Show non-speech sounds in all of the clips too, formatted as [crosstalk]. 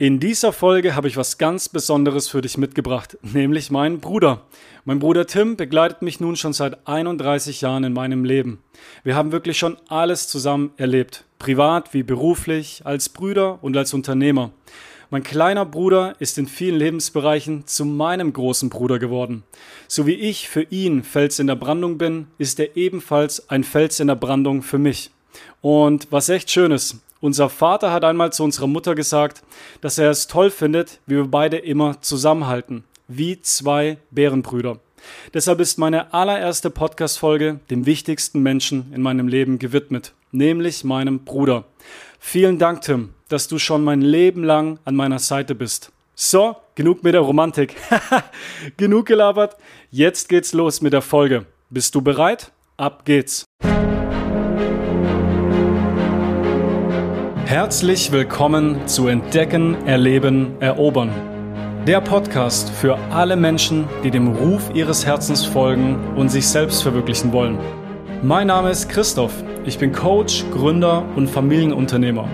In dieser Folge habe ich was ganz Besonderes für dich mitgebracht, nämlich meinen Bruder. Mein Bruder Tim begleitet mich nun schon seit 31 Jahren in meinem Leben. Wir haben wirklich schon alles zusammen erlebt, privat wie beruflich, als Brüder und als Unternehmer. Mein kleiner Bruder ist in vielen Lebensbereichen zu meinem großen Bruder geworden. So wie ich für ihn Fels in der Brandung bin, ist er ebenfalls ein Fels in der Brandung für mich. Und was echt schön ist, unser Vater hat einmal zu unserer Mutter gesagt, dass er es toll findet, wie wir beide immer zusammenhalten, wie zwei Bärenbrüder. Deshalb ist meine allererste Podcast-Folge dem wichtigsten Menschen in meinem Leben gewidmet, nämlich meinem Bruder. Vielen Dank, Tim, dass du schon mein Leben lang an meiner Seite bist. So, genug mit der Romantik. [laughs] genug gelabert. Jetzt geht's los mit der Folge. Bist du bereit? Ab geht's. Herzlich willkommen zu Entdecken, Erleben, Erobern. Der Podcast für alle Menschen, die dem Ruf ihres Herzens folgen und sich selbst verwirklichen wollen. Mein Name ist Christoph. Ich bin Coach, Gründer und Familienunternehmer.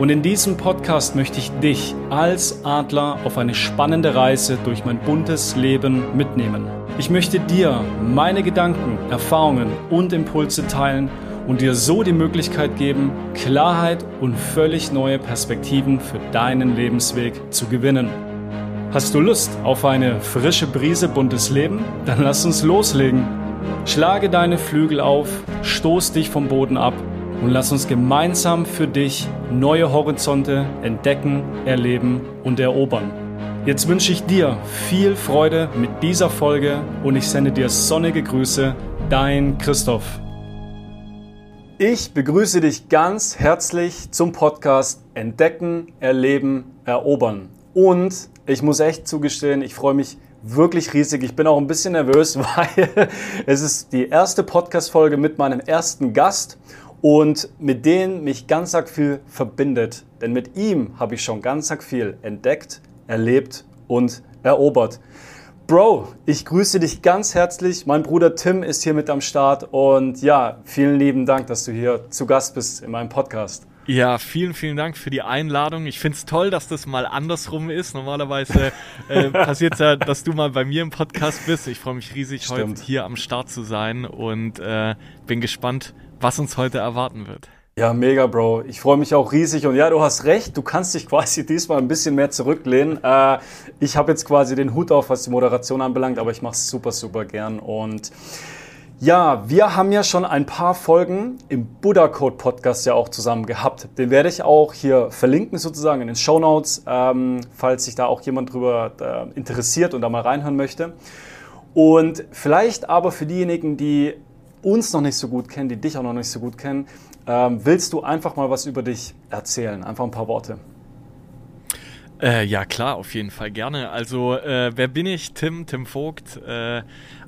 Und in diesem Podcast möchte ich dich als Adler auf eine spannende Reise durch mein buntes Leben mitnehmen. Ich möchte dir meine Gedanken, Erfahrungen und Impulse teilen und dir so die Möglichkeit geben, Klarheit und völlig neue Perspektiven für deinen Lebensweg zu gewinnen. Hast du Lust auf eine frische Brise buntes Leben? Dann lass uns loslegen. Schlage deine Flügel auf, stoß dich vom Boden ab und lass uns gemeinsam für dich neue Horizonte entdecken, erleben und erobern. Jetzt wünsche ich dir viel Freude mit dieser Folge und ich sende dir sonnige Grüße, dein Christoph. Ich begrüße dich ganz herzlich zum Podcast Entdecken, Erleben, Erobern. Und ich muss echt zugestehen, ich freue mich wirklich riesig. Ich bin auch ein bisschen nervös, [laughs] weil es ist die erste Podcast-Folge mit meinem ersten Gast und mit dem mich ganz arg viel verbindet. Denn mit ihm habe ich schon ganz arg viel entdeckt, erlebt und erobert. Bro, ich grüße dich ganz herzlich. Mein Bruder Tim ist hier mit am Start und ja, vielen lieben Dank, dass du hier zu Gast bist in meinem Podcast. Ja, vielen, vielen Dank für die Einladung. Ich finde es toll, dass das mal andersrum ist. Normalerweise äh, [laughs] passiert es ja, dass du mal bei mir im Podcast bist. Ich freue mich riesig, Stimmt. heute hier am Start zu sein und äh, bin gespannt, was uns heute erwarten wird. Ja, mega, Bro. Ich freue mich auch riesig. Und ja, du hast recht, du kannst dich quasi [laughs] diesmal ein bisschen mehr zurücklehnen. Äh, ich habe jetzt quasi den Hut auf, was die Moderation anbelangt, aber ich mache es super, super gern. Und ja, wir haben ja schon ein paar Folgen im Buddha Code Podcast ja auch zusammen gehabt. Den werde ich auch hier verlinken sozusagen in den Show Notes, ähm, falls sich da auch jemand drüber äh, interessiert und da mal reinhören möchte. Und vielleicht aber für diejenigen, die uns noch nicht so gut kennen, die dich auch noch nicht so gut kennen, ähm, willst du einfach mal was über dich erzählen? Einfach ein paar Worte. Äh, ja, klar, auf jeden Fall gerne. Also, äh, wer bin ich? Tim, Tim Vogt, äh,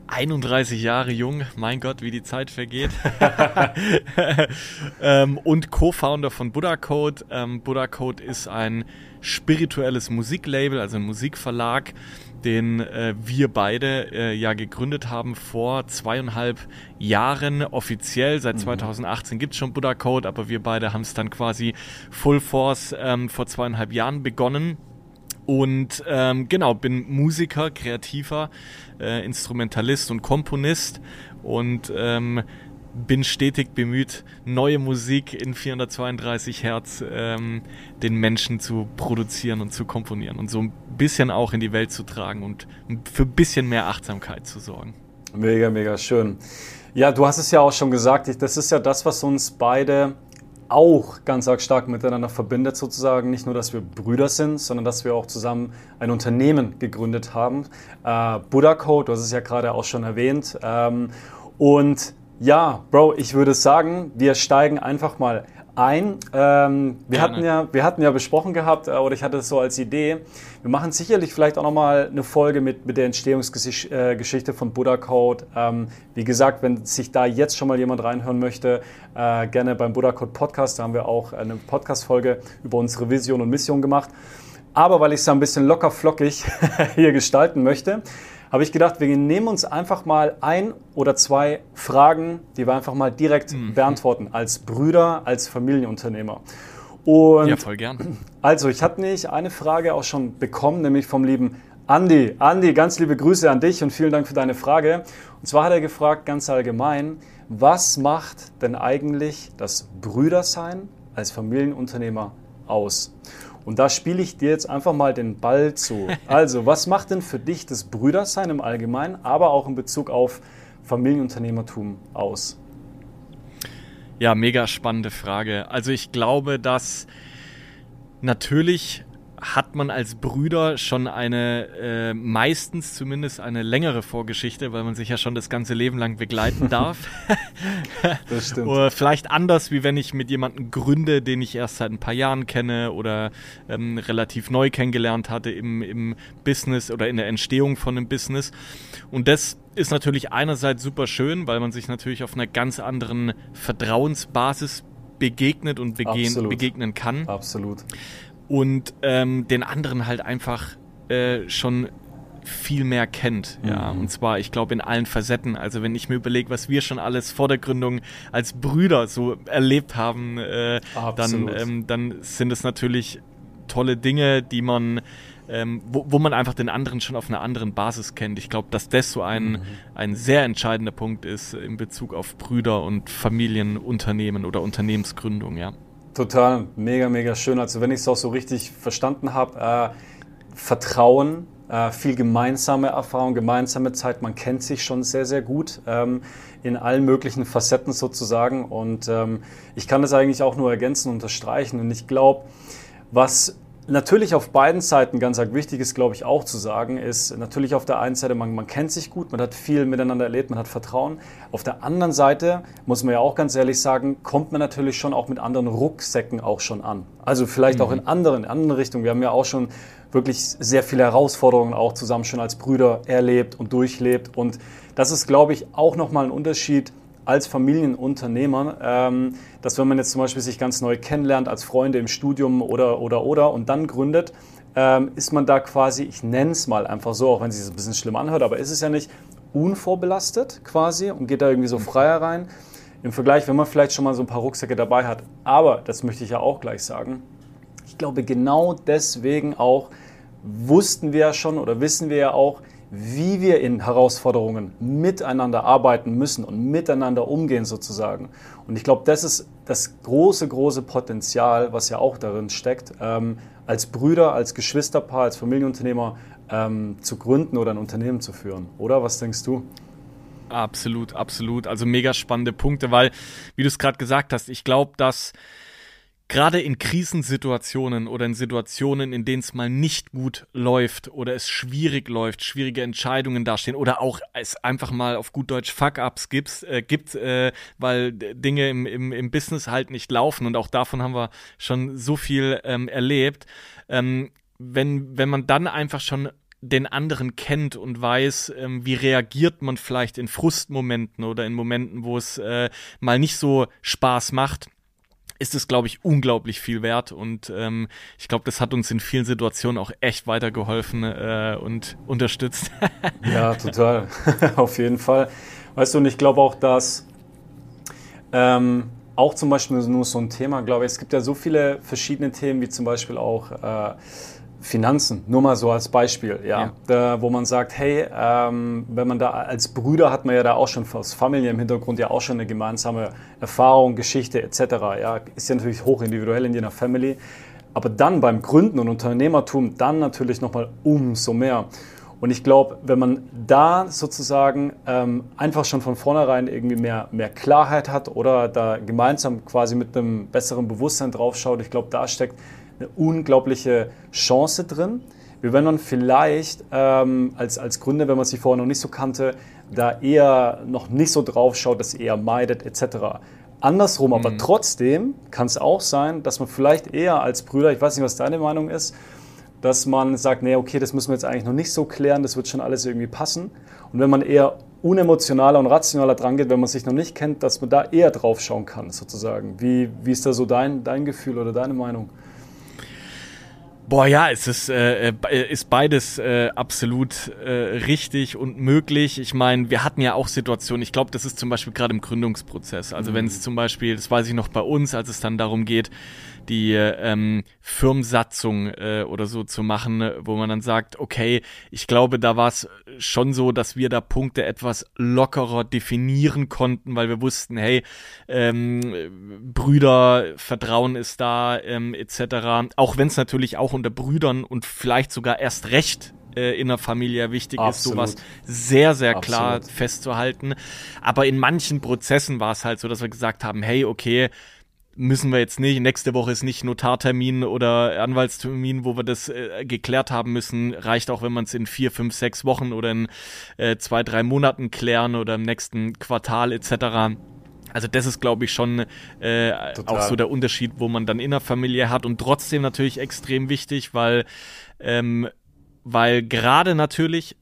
31 Jahre jung, mein Gott, wie die Zeit vergeht. [laughs] [laughs] ähm, und Co-Founder von Buddha Code. Ähm, Buddha Code ist ein spirituelles Musiklabel, also ein Musikverlag, den äh, wir beide äh, ja gegründet haben vor zweieinhalb Jahren offiziell. Seit 2018 mhm. gibt es schon Buddha Code, aber wir beide haben es dann quasi Full Force ähm, vor zweieinhalb Jahren begonnen. Und ähm, genau, bin Musiker, Kreativer, äh, Instrumentalist und Komponist und ähm, bin stetig bemüht, neue Musik in 432 Hertz ähm, den Menschen zu produzieren und zu komponieren und so ein bisschen auch in die Welt zu tragen und für ein bisschen mehr Achtsamkeit zu sorgen. Mega, mega schön. Ja, du hast es ja auch schon gesagt, das ist ja das, was uns beide auch ganz stark miteinander verbindet sozusagen. Nicht nur, dass wir Brüder sind, sondern dass wir auch zusammen ein Unternehmen gegründet haben. Äh, Buddha Code, du hast es ja gerade auch schon erwähnt. Ähm, und ja, Bro, ich würde sagen, wir steigen einfach mal ein. Ähm, wir, hatten ja, wir hatten ja besprochen gehabt, äh, oder ich hatte es so als Idee, wir machen sicherlich vielleicht auch nochmal eine Folge mit, mit der Entstehungsgeschichte äh, von Buddha Code. Ähm, wie gesagt, wenn sich da jetzt schon mal jemand reinhören möchte, äh, gerne beim Buddha Code Podcast, da haben wir auch eine Podcast-Folge über unsere Vision und Mission gemacht. Aber weil ich es ein bisschen locker flockig [laughs] hier gestalten möchte, habe ich gedacht, wir nehmen uns einfach mal ein oder zwei Fragen, die wir einfach mal direkt mhm. beantworten, als Brüder, als Familienunternehmer. Und ja, voll gern. Also, ich hatte nicht eine Frage auch schon bekommen, nämlich vom lieben Andi. Andi, ganz liebe Grüße an dich und vielen Dank für deine Frage. Und zwar hat er gefragt, ganz allgemein, was macht denn eigentlich das Brüdersein als Familienunternehmer aus? Und da spiele ich dir jetzt einfach mal den Ball zu. Also, was macht denn für dich das Brüdersein im Allgemeinen, aber auch in Bezug auf Familienunternehmertum aus? Ja, mega spannende Frage. Also ich glaube, dass natürlich hat man als Brüder schon eine, äh, meistens zumindest eine längere Vorgeschichte, weil man sich ja schon das ganze Leben lang begleiten [laughs] darf. [laughs] das stimmt. oder vielleicht anders, wie wenn ich mit jemandem gründe, den ich erst seit ein paar Jahren kenne oder ähm, relativ neu kennengelernt hatte im, im Business oder in der Entstehung von einem Business. Und das ist natürlich einerseits super schön, weil man sich natürlich auf einer ganz anderen Vertrauensbasis begegnet und bege begegnen kann. Absolut und ähm, den anderen halt einfach äh, schon viel mehr kennt, ja. Mhm. Und zwar, ich glaube, in allen Facetten. Also wenn ich mir überlege, was wir schon alles vor der Gründung als Brüder so erlebt haben, äh, dann, ähm, dann sind es natürlich tolle Dinge, die man, ähm, wo, wo man einfach den anderen schon auf einer anderen Basis kennt. Ich glaube, dass das so ein, mhm. ein sehr entscheidender Punkt ist in Bezug auf Brüder und Familienunternehmen oder Unternehmensgründung, ja. Total, mega, mega schön. Also wenn ich es auch so richtig verstanden habe, äh, Vertrauen, äh, viel gemeinsame Erfahrung, gemeinsame Zeit, man kennt sich schon sehr, sehr gut ähm, in allen möglichen Facetten sozusagen. Und ähm, ich kann das eigentlich auch nur ergänzen, unterstreichen. Und ich glaube, was Natürlich auf beiden Seiten ganz arg wichtig ist, glaube ich, auch zu sagen, ist natürlich auf der einen Seite, man, man kennt sich gut, man hat viel miteinander erlebt, man hat Vertrauen. Auf der anderen Seite, muss man ja auch ganz ehrlich sagen, kommt man natürlich schon auch mit anderen Rucksäcken auch schon an. Also vielleicht mhm. auch in anderen, in anderen Richtungen. Wir haben ja auch schon wirklich sehr viele Herausforderungen auch zusammen schon als Brüder erlebt und durchlebt. Und das ist, glaube ich, auch nochmal ein Unterschied als Familienunternehmer, ähm, dass wenn man jetzt zum Beispiel sich ganz neu kennenlernt als Freunde im Studium oder oder oder und dann gründet, ähm, ist man da quasi, ich nenne es mal einfach so, auch wenn es sich ein bisschen schlimm anhört, aber ist es ja nicht unvorbelastet quasi und geht da irgendwie so freier rein. Im Vergleich, wenn man vielleicht schon mal so ein paar Rucksäcke dabei hat. Aber, das möchte ich ja auch gleich sagen, ich glaube genau deswegen auch wussten wir ja schon oder wissen wir ja auch, wie wir in Herausforderungen miteinander arbeiten müssen und miteinander umgehen sozusagen. Und ich glaube, das ist das große, große Potenzial, was ja auch darin steckt, ähm, als Brüder, als Geschwisterpaar, als Familienunternehmer ähm, zu gründen oder ein Unternehmen zu führen. Oder was denkst du? Absolut, absolut. Also mega spannende Punkte, weil, wie du es gerade gesagt hast, ich glaube, dass gerade in Krisensituationen oder in Situationen, in denen es mal nicht gut läuft oder es schwierig läuft, schwierige Entscheidungen dastehen oder auch es einfach mal auf gut Deutsch Fuck-ups gibt, äh, gibt äh, weil Dinge im, im, im Business halt nicht laufen und auch davon haben wir schon so viel ähm, erlebt. Ähm, wenn, wenn man dann einfach schon den anderen kennt und weiß, ähm, wie reagiert man vielleicht in Frustmomenten oder in Momenten, wo es äh, mal nicht so Spaß macht, ist es, glaube ich, unglaublich viel wert. Und ähm, ich glaube, das hat uns in vielen Situationen auch echt weitergeholfen äh, und unterstützt. [laughs] ja, total. [laughs] Auf jeden Fall. Weißt du, und ich glaube auch, dass ähm, auch zum Beispiel nur so ein Thema, glaube ich, es gibt ja so viele verschiedene Themen, wie zum Beispiel auch äh, Finanzen, nur mal so als Beispiel, ja, ja. Da, wo man sagt, hey, ähm, wenn man da als Brüder hat man ja da auch schon aus Familie im Hintergrund ja auch schon eine gemeinsame Erfahrung, Geschichte etc. Ja, ist ja natürlich hoch individuell in jener Family, aber dann beim Gründen und Unternehmertum dann natürlich nochmal umso mehr. Und ich glaube, wenn man da sozusagen ähm, einfach schon von vornherein irgendwie mehr, mehr Klarheit hat oder da gemeinsam quasi mit einem besseren Bewusstsein draufschaut, ich glaube, da steckt eine unglaubliche Chance drin. Wie wenn man vielleicht ähm, als, als Gründer, wenn man sich vorher noch nicht so kannte, da eher noch nicht so drauf schaut, das eher meidet etc. Andersrum, mhm. aber trotzdem kann es auch sein, dass man vielleicht eher als Brüder, ich weiß nicht, was deine Meinung ist, dass man sagt, nee, okay, das müssen wir jetzt eigentlich noch nicht so klären, das wird schon alles irgendwie passen. Und wenn man eher unemotionaler und rationaler dran geht, wenn man sich noch nicht kennt, dass man da eher drauf schauen kann, sozusagen. Wie, wie ist da so dein, dein Gefühl oder deine Meinung? Boah, ja, es ist, äh, äh, ist beides äh, absolut äh, richtig und möglich. Ich meine, wir hatten ja auch Situationen, ich glaube, das ist zum Beispiel gerade im Gründungsprozess. Also mhm. wenn es zum Beispiel, das weiß ich noch bei uns, als es dann darum geht, die ähm, Firmensatzung äh, oder so zu machen, wo man dann sagt, okay, ich glaube, da war es schon so, dass wir da Punkte etwas lockerer definieren konnten, weil wir wussten, hey, ähm, Brüder, Vertrauen ist da, ähm, etc. Auch wenn es natürlich auch unter Brüdern und vielleicht sogar erst recht äh, in der Familie wichtig Absolut. ist, sowas sehr, sehr Absolut. klar festzuhalten. Aber in manchen Prozessen war es halt so, dass wir gesagt haben, hey, okay, müssen wir jetzt nicht. Nächste Woche ist nicht Notartermin oder Anwaltstermin, wo wir das äh, geklärt haben müssen. Reicht auch, wenn man es in vier, fünf, sechs Wochen oder in äh, zwei, drei Monaten klären oder im nächsten Quartal etc. Also das ist, glaube ich, schon äh, auch so der Unterschied, wo man dann in der Familie hat und trotzdem natürlich extrem wichtig, weil ähm, weil gerade natürlich,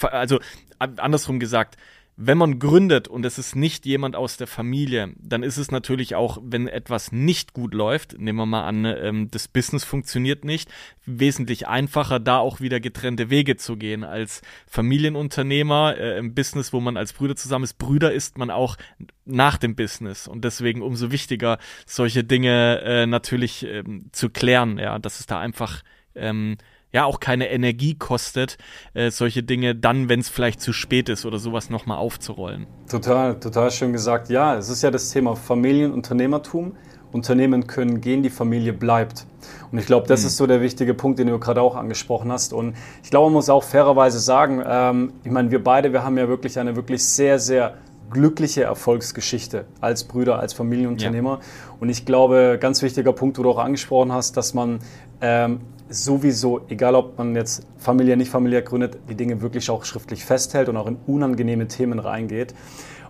also andersrum gesagt, wenn man gründet und es ist nicht jemand aus der Familie, dann ist es natürlich auch, wenn etwas nicht gut läuft, nehmen wir mal an, ähm, das Business funktioniert nicht, wesentlich einfacher, da auch wieder getrennte Wege zu gehen. Als Familienunternehmer äh, im Business, wo man als Brüder zusammen ist, Brüder ist man auch nach dem Business und deswegen umso wichtiger, solche Dinge äh, natürlich ähm, zu klären, ja, dass es da einfach ähm, ja auch keine Energie kostet, äh, solche Dinge dann, wenn es vielleicht zu spät ist oder sowas nochmal aufzurollen. Total, total schön gesagt. Ja, es ist ja das Thema Familienunternehmertum. Unternehmen können gehen, die Familie bleibt. Und ich glaube, das mhm. ist so der wichtige Punkt, den du gerade auch angesprochen hast. Und ich glaube, man muss auch fairerweise sagen, ähm, ich meine, wir beide, wir haben ja wirklich eine wirklich sehr, sehr glückliche Erfolgsgeschichte als Brüder, als Familienunternehmer. Ja. Und ich glaube, ganz wichtiger Punkt, wo du auch angesprochen hast, dass man ähm, sowieso, egal ob man jetzt familiär, nicht familiär gründet, die Dinge wirklich auch schriftlich festhält und auch in unangenehme Themen reingeht.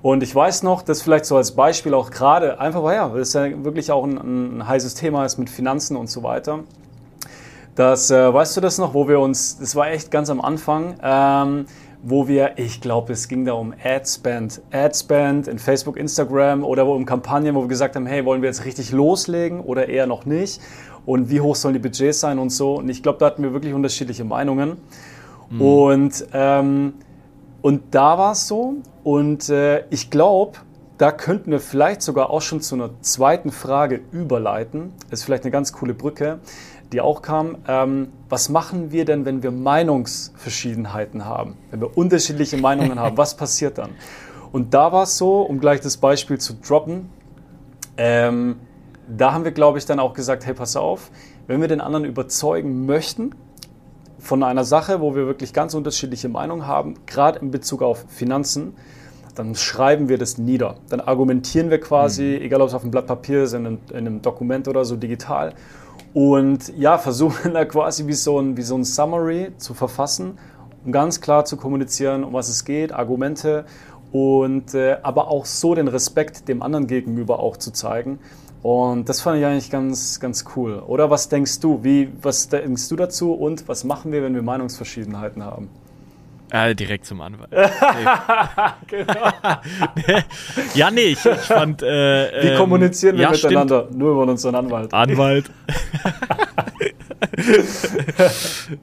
Und ich weiß noch, dass vielleicht so als Beispiel auch gerade, einfach weil ja, das ja wirklich auch ein, ein, heißes Thema ist mit Finanzen und so weiter. Das, äh, weißt du das noch, wo wir uns, das war echt ganz am Anfang, ähm, wo wir, ich glaube, es ging da um Adspend, Adspend in Facebook, Instagram oder um Kampagnen, wo wir gesagt haben, hey, wollen wir jetzt richtig loslegen oder eher noch nicht? Und wie hoch sollen die Budgets sein und so. Und ich glaube, da hatten wir wirklich unterschiedliche Meinungen. Mhm. Und, ähm, und da war es so. Und äh, ich glaube, da könnten wir vielleicht sogar auch schon zu einer zweiten Frage überleiten. Das ist vielleicht eine ganz coole Brücke, die auch kam. Ähm, was machen wir denn, wenn wir Meinungsverschiedenheiten haben? Wenn wir unterschiedliche Meinungen haben, [laughs] was passiert dann? Und da war es so, um gleich das Beispiel zu droppen, ähm, da haben wir, glaube ich, dann auch gesagt, hey, pass auf, wenn wir den anderen überzeugen möchten von einer Sache, wo wir wirklich ganz unterschiedliche Meinungen haben, gerade in Bezug auf Finanzen, dann schreiben wir das nieder. Dann argumentieren wir quasi, mhm. egal ob es auf einem Blatt Papier ist, in einem, in einem Dokument oder so digital. Und ja, [laughs] versuchen da quasi wie so, ein, wie so ein Summary zu verfassen, um ganz klar zu kommunizieren, um was es geht, Argumente und äh, aber auch so den Respekt dem anderen gegenüber auch zu zeigen. Und das fand ich eigentlich ganz, ganz cool. Oder was denkst du? Wie, was denkst du dazu und was machen wir, wenn wir Meinungsverschiedenheiten haben? Äh, direkt zum Anwalt. [laughs] genau. [laughs] ja, nee, ich, ich fand. Äh, Wie ähm, kommunizieren wir ja, miteinander? Stimmt. Nur über unseren Anwalt. Anwalt. [laughs]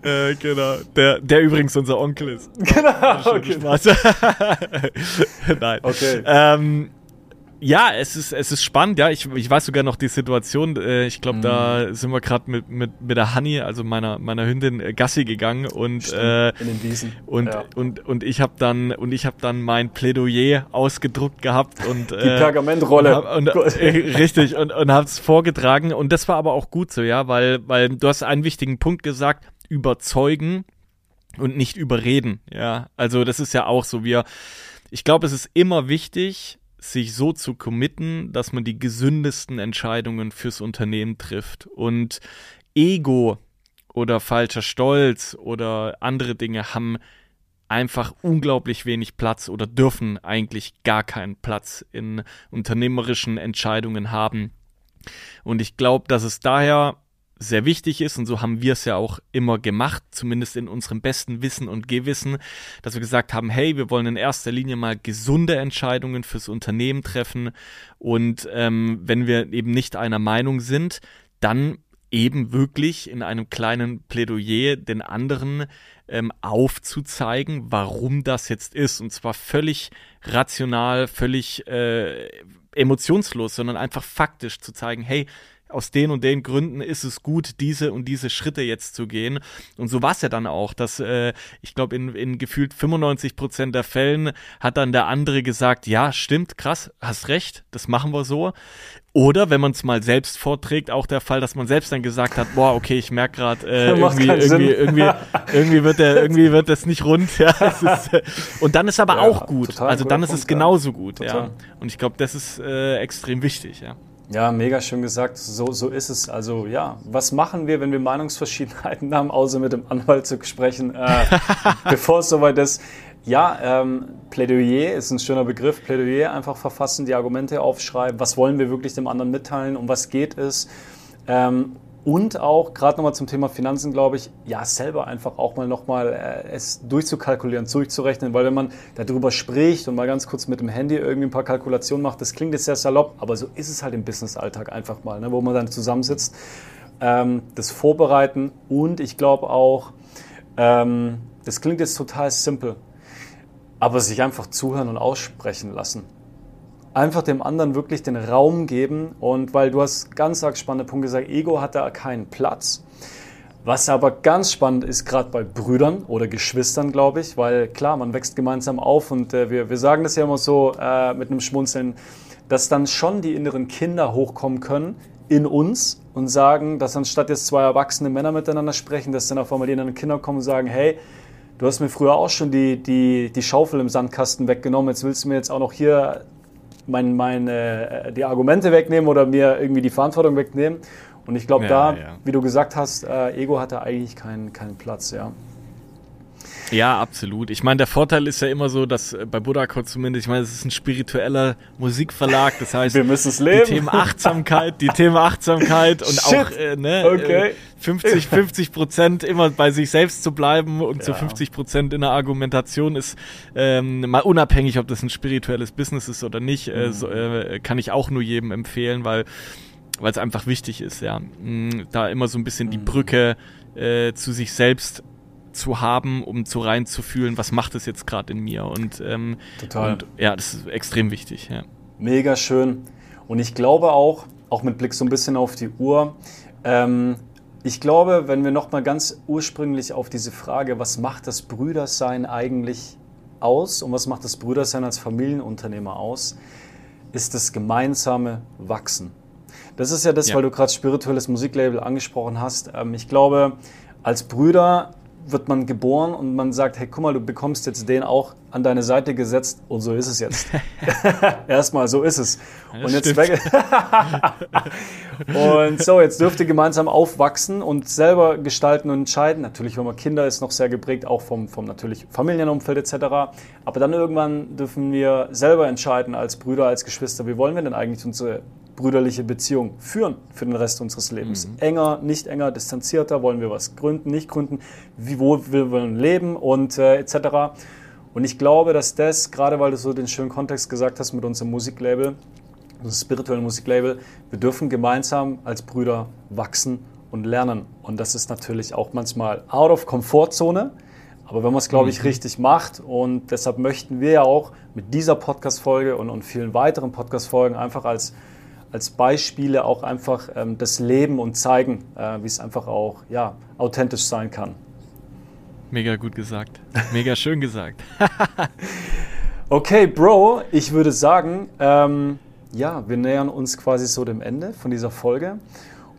äh, genau. Der, der übrigens unser Onkel ist. Genau. Okay. Nein. Okay. Ähm, ja, es ist, es ist spannend, ja. Ich, ich weiß sogar noch die Situation. Äh, ich glaube, mhm. da sind wir gerade mit, mit, mit der Honey, also meiner, meiner Hündin, äh, Gassi gegangen und äh, in den Wiesen. Und, ja. und, und ich habe dann und ich habe dann mein Plädoyer ausgedruckt gehabt und die äh, Pergamentrolle. Und, und [laughs] äh, richtig und, und habe es vorgetragen. Und das war aber auch gut so, ja, weil, weil du hast einen wichtigen Punkt gesagt, überzeugen und nicht überreden. Ja, also das ist ja auch so. Wir, ich glaube, es ist immer wichtig, sich so zu committen, dass man die gesündesten Entscheidungen fürs Unternehmen trifft. Und Ego oder falscher Stolz oder andere Dinge haben einfach unglaublich wenig Platz oder dürfen eigentlich gar keinen Platz in unternehmerischen Entscheidungen haben. Und ich glaube, dass es daher sehr wichtig ist und so haben wir es ja auch immer gemacht, zumindest in unserem besten Wissen und Gewissen, dass wir gesagt haben, hey, wir wollen in erster Linie mal gesunde Entscheidungen fürs Unternehmen treffen und ähm, wenn wir eben nicht einer Meinung sind, dann eben wirklich in einem kleinen Plädoyer den anderen ähm, aufzuzeigen, warum das jetzt ist. Und zwar völlig rational, völlig äh, emotionslos, sondern einfach faktisch zu zeigen, hey, aus den und den Gründen ist es gut, diese und diese Schritte jetzt zu gehen. Und so war es ja dann auch, dass äh, ich glaube, in, in gefühlt 95 Prozent der Fällen hat dann der andere gesagt, ja, stimmt, krass, hast recht, das machen wir so. Oder wenn man es mal selbst vorträgt, auch der Fall, dass man selbst dann gesagt hat, boah, okay, ich merke gerade, äh, [laughs] irgendwie, irgendwie, irgendwie, [laughs] irgendwie wird der, irgendwie wird das nicht rund. Ja, [laughs] ist, äh, und dann ist aber ja, auch gut. Also dann ist Punkt, es genauso gut. Total. Ja. Und ich glaube, das ist äh, extrem wichtig. Ja. Ja, mega schön gesagt. So, so ist es. Also ja, was machen wir, wenn wir Meinungsverschiedenheiten [laughs] haben, außer mit dem Anwalt zu sprechen, äh, [laughs] bevor es soweit ist? Ja, ähm, Plädoyer ist ein schöner Begriff. Plädoyer einfach verfassen, die Argumente aufschreiben. Was wollen wir wirklich dem anderen mitteilen? Um was geht es? Ähm, und auch, gerade nochmal zum Thema Finanzen, glaube ich, ja, selber einfach auch mal nochmal äh, es durchzukalkulieren, durchzurechnen, weil wenn man darüber spricht und mal ganz kurz mit dem Handy irgendwie ein paar Kalkulationen macht, das klingt jetzt sehr salopp, aber so ist es halt im Business-Alltag einfach mal, ne, wo man dann zusammensitzt, ähm, das Vorbereiten und ich glaube auch, ähm, das klingt jetzt total simpel, aber sich einfach zuhören und aussprechen lassen einfach dem anderen wirklich den Raum geben. Und weil du hast ganz arg spannende Punkte gesagt, Ego hat da keinen Platz. Was aber ganz spannend ist, gerade bei Brüdern oder Geschwistern, glaube ich, weil klar, man wächst gemeinsam auf und äh, wir, wir sagen das ja immer so äh, mit einem Schmunzeln, dass dann schon die inneren Kinder hochkommen können in uns und sagen, dass anstatt jetzt zwei erwachsene Männer miteinander sprechen, dass dann auf einmal die inneren Kinder kommen und sagen, hey, du hast mir früher auch schon die, die, die Schaufel im Sandkasten weggenommen, jetzt willst du mir jetzt auch noch hier mein, meine, äh, die Argumente wegnehmen oder mir irgendwie die Verantwortung wegnehmen. Und ich glaube, ja, da, ja. wie du gesagt hast, äh, Ego hatte eigentlich keinen, keinen Platz, ja. Ja, absolut. Ich meine, der Vorteil ist ja immer so, dass äh, bei Budakot zumindest, ich meine, es ist ein spiritueller Musikverlag, das heißt, wir müssen es leben. Die Themen Achtsamkeit, die Themen Achtsamkeit und Shit. auch äh, ne, okay. 50, 50 Prozent immer bei sich selbst zu bleiben und ja. zu 50 Prozent in der Argumentation ist ähm, mal unabhängig, ob das ein spirituelles Business ist oder nicht, äh, mhm. so, äh, kann ich auch nur jedem empfehlen, weil weil es einfach wichtig ist, ja, mm, da immer so ein bisschen die mhm. Brücke äh, zu sich selbst zu haben, um zu reinzufühlen, was macht es jetzt gerade in mir. Und, ähm, Total. Und, ja, das ist extrem wichtig. Ja. Mega schön. Und ich glaube auch, auch mit Blick so ein bisschen auf die Uhr, ähm, ich glaube, wenn wir nochmal ganz ursprünglich auf diese Frage, was macht das Brüdersein eigentlich aus und was macht das Brüdersein als Familienunternehmer aus, ist das gemeinsame Wachsen. Das ist ja das, ja. weil du gerade spirituelles Musiklabel angesprochen hast. Ähm, ich glaube, als Brüder wird man geboren und man sagt, hey, guck mal, du bekommst jetzt den auch an deine Seite gesetzt und so ist es jetzt. [laughs] [laughs] Erstmal, so ist es. Ja, und jetzt weg. [laughs] und so, jetzt dürft ihr gemeinsam aufwachsen und selber gestalten und entscheiden. Natürlich, wenn man Kinder ist, noch sehr geprägt, auch vom, vom natürlich Familienumfeld etc. Aber dann irgendwann dürfen wir selber entscheiden als Brüder, als Geschwister, wie wollen wir denn eigentlich unsere brüderliche Beziehung führen für den Rest unseres Lebens. Mhm. Enger, nicht enger, distanzierter, wollen wir was gründen, nicht gründen, wie, wo wir wollen leben und äh, etc. Und ich glaube, dass das, gerade weil du so den schönen Kontext gesagt hast mit unserem Musiklabel, unserem spirituellen Musiklabel, wir dürfen gemeinsam als Brüder wachsen und lernen. Und das ist natürlich auch manchmal out of Komfortzone. Aber wenn man es, glaube ich, mhm. richtig macht und deshalb möchten wir ja auch mit dieser Podcast-Folge und, und vielen weiteren Podcast-Folgen einfach als als Beispiele auch einfach ähm, das Leben und zeigen, äh, wie es einfach auch ja, authentisch sein kann. Mega gut gesagt. Mega schön gesagt. [laughs] okay, Bro, ich würde sagen, ähm, ja, wir nähern uns quasi so dem Ende von dieser Folge.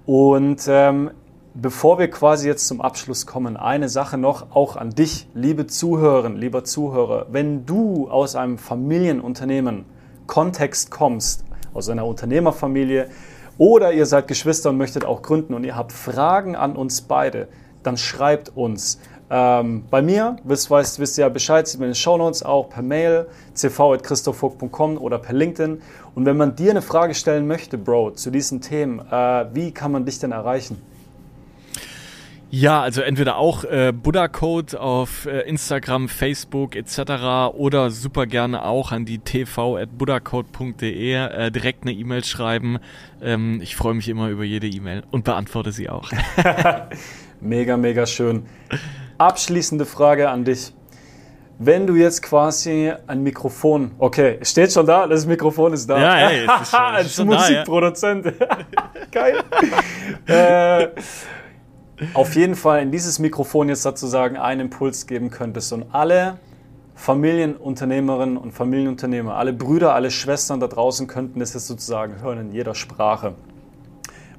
Und ähm, bevor wir quasi jetzt zum Abschluss kommen, eine Sache noch auch an dich, liebe Zuhörer, lieber Zuhörer. Wenn du aus einem Familienunternehmen Kontext kommst, aus einer Unternehmerfamilie oder ihr seid Geschwister und möchtet auch gründen und ihr habt Fragen an uns beide, dann schreibt uns. Ähm, bei mir, wisst, weißt, wisst ihr ja Bescheid, sieht man in den Shownotes auch per Mail, cv.christophoog.com oder per LinkedIn. Und wenn man dir eine Frage stellen möchte, Bro, zu diesen Themen, äh, wie kann man dich denn erreichen? Ja, also entweder auch äh, Buddha Code auf äh, Instagram, Facebook etc. oder super gerne auch an die tv@buddhacode.de äh, direkt eine E-Mail schreiben. Ähm, ich freue mich immer über jede E-Mail und beantworte sie auch. [laughs] mega, mega schön. Abschließende Frage an dich. wenn du jetzt quasi ein Mikrofon, okay, steht schon da, das Mikrofon ist da. Ja, es ist [laughs] schon, Als ist schon da, ja. Musikproduzent. [laughs] Geil. äh, auf jeden Fall in dieses Mikrofon jetzt sozusagen einen Impuls geben könntest und alle Familienunternehmerinnen und Familienunternehmer, alle Brüder, alle Schwestern da draußen könnten das jetzt sozusagen hören in jeder Sprache.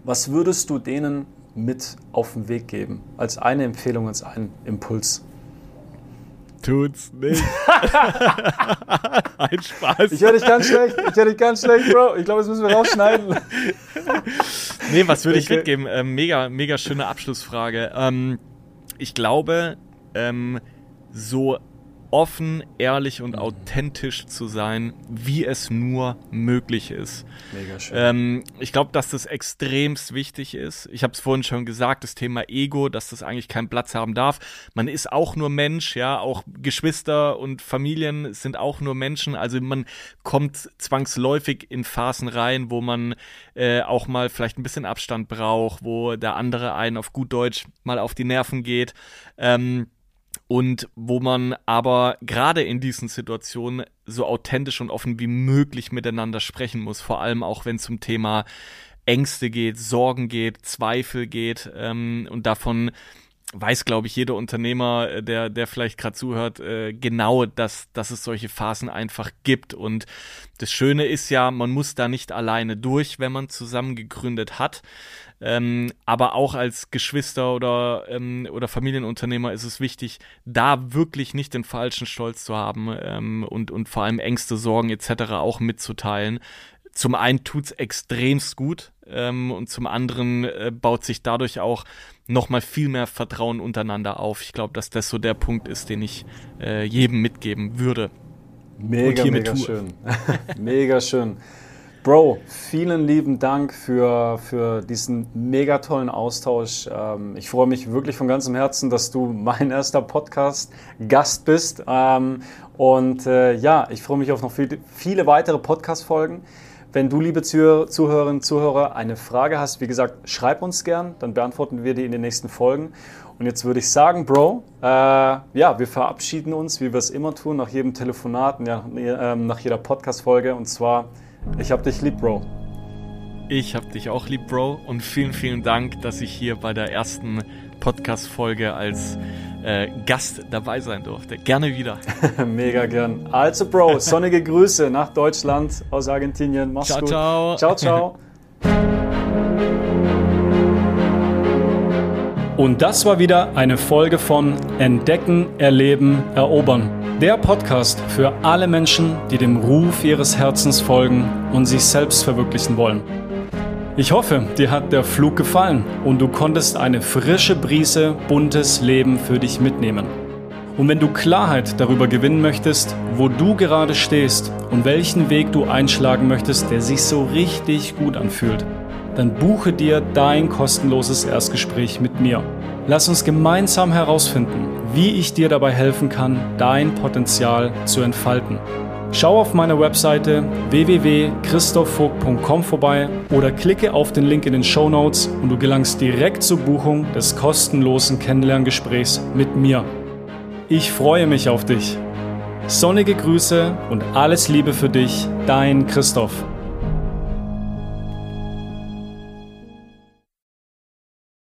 Was würdest du denen mit auf den Weg geben? Als eine Empfehlung, als einen Impuls. Tut's nicht. [laughs] Ein Spaß. Ich höre dich ganz schlecht, ich höre dich ganz schlecht, Bro. Ich glaube, das müssen wir rausschneiden. [laughs] Nee, was würde ich Okay. mitgeben? Ähm, mega, mega schöne Abschlussfrage. Ähm, ich glaube, ähm, so offen, ehrlich und authentisch zu sein, wie es nur möglich ist. Mega schön. Ähm, ich glaube, dass das extremst wichtig ist. Ich habe es vorhin schon gesagt, das Thema Ego, dass das eigentlich keinen Platz haben darf. Man ist auch nur Mensch, ja, auch Geschwister und Familien sind auch nur Menschen. Also man kommt zwangsläufig in Phasen rein, wo man äh, auch mal vielleicht ein bisschen Abstand braucht, wo der andere einen auf gut Deutsch mal auf die Nerven geht. Ähm, und wo man aber gerade in diesen Situationen so authentisch und offen wie möglich miteinander sprechen muss, vor allem auch wenn es zum Thema Ängste geht, Sorgen geht, Zweifel geht ähm, und davon weiß, glaube ich, jeder Unternehmer, äh, der, der vielleicht gerade zuhört, äh, genau, dass, dass es solche Phasen einfach gibt. Und das Schöne ist ja, man muss da nicht alleine durch, wenn man zusammen gegründet hat. Ähm, aber auch als Geschwister oder, ähm, oder Familienunternehmer ist es wichtig, da wirklich nicht den falschen Stolz zu haben ähm, und, und vor allem Ängste, Sorgen etc. auch mitzuteilen. Zum einen tut's extremst gut ähm, und zum anderen äh, baut sich dadurch auch nochmal viel mehr Vertrauen untereinander auf. Ich glaube, dass das so der Punkt ist, den ich äh, jedem mitgeben würde. Mega, mega tue. schön. [laughs] mega schön. Bro, vielen lieben Dank für, für diesen mega tollen Austausch. Ähm, ich freue mich wirklich von ganzem Herzen, dass du mein erster Podcast-Gast bist. Ähm, und äh, ja, ich freue mich auf noch viel, viele weitere Podcast-Folgen. Wenn du, liebe Zuhör- Zuhörerinnen, Zuhörer, eine Frage hast, wie gesagt, schreib uns gern, dann beantworten wir die in den nächsten Folgen. Und jetzt würde ich sagen, Bro, äh, ja, wir verabschieden uns, wie wir es immer tun, nach jedem Telefonat, ja, ähm, nach jeder Podcast-Folge. Und zwar, ich hab dich lieb, Bro. Ich hab dich auch lieb, Bro, und vielen, vielen Dank, dass ich hier bei der ersten Podcast-Folge als äh, Gast dabei sein durfte. Gerne wieder. [laughs] Mega gern. Also, Bro, [laughs] sonnige Grüße nach Deutschland, aus Argentinien. Mach's Ciao, gut. ciao. Ciao, ciao. Und das war wieder eine Folge von Entdecken, Erleben, Erobern. Der Podcast für alle Menschen, die dem Ruf ihres Herzens folgen und sich selbst verwirklichen wollen. Ich hoffe, dir hat der Flug gefallen und du konntest eine frische Brise buntes Leben für dich mitnehmen. Und wenn du Klarheit darüber gewinnen möchtest, wo du gerade stehst und welchen Weg du einschlagen möchtest, der sich so richtig gut anfühlt, dann buche dir dein kostenloses Erstgespräch mit mir. Lass uns gemeinsam herausfinden, wie ich dir dabei helfen kann, dein Potenzial zu entfalten. Schau auf meiner Webseite www.christophvogt.com vorbei oder klicke auf den Link in den Show Notes und du gelangst direkt zur Buchung des kostenlosen Kennenlerngesprächs mit mir. Ich freue mich auf dich. Sonnige Grüße und alles Liebe für dich, dein Christoph.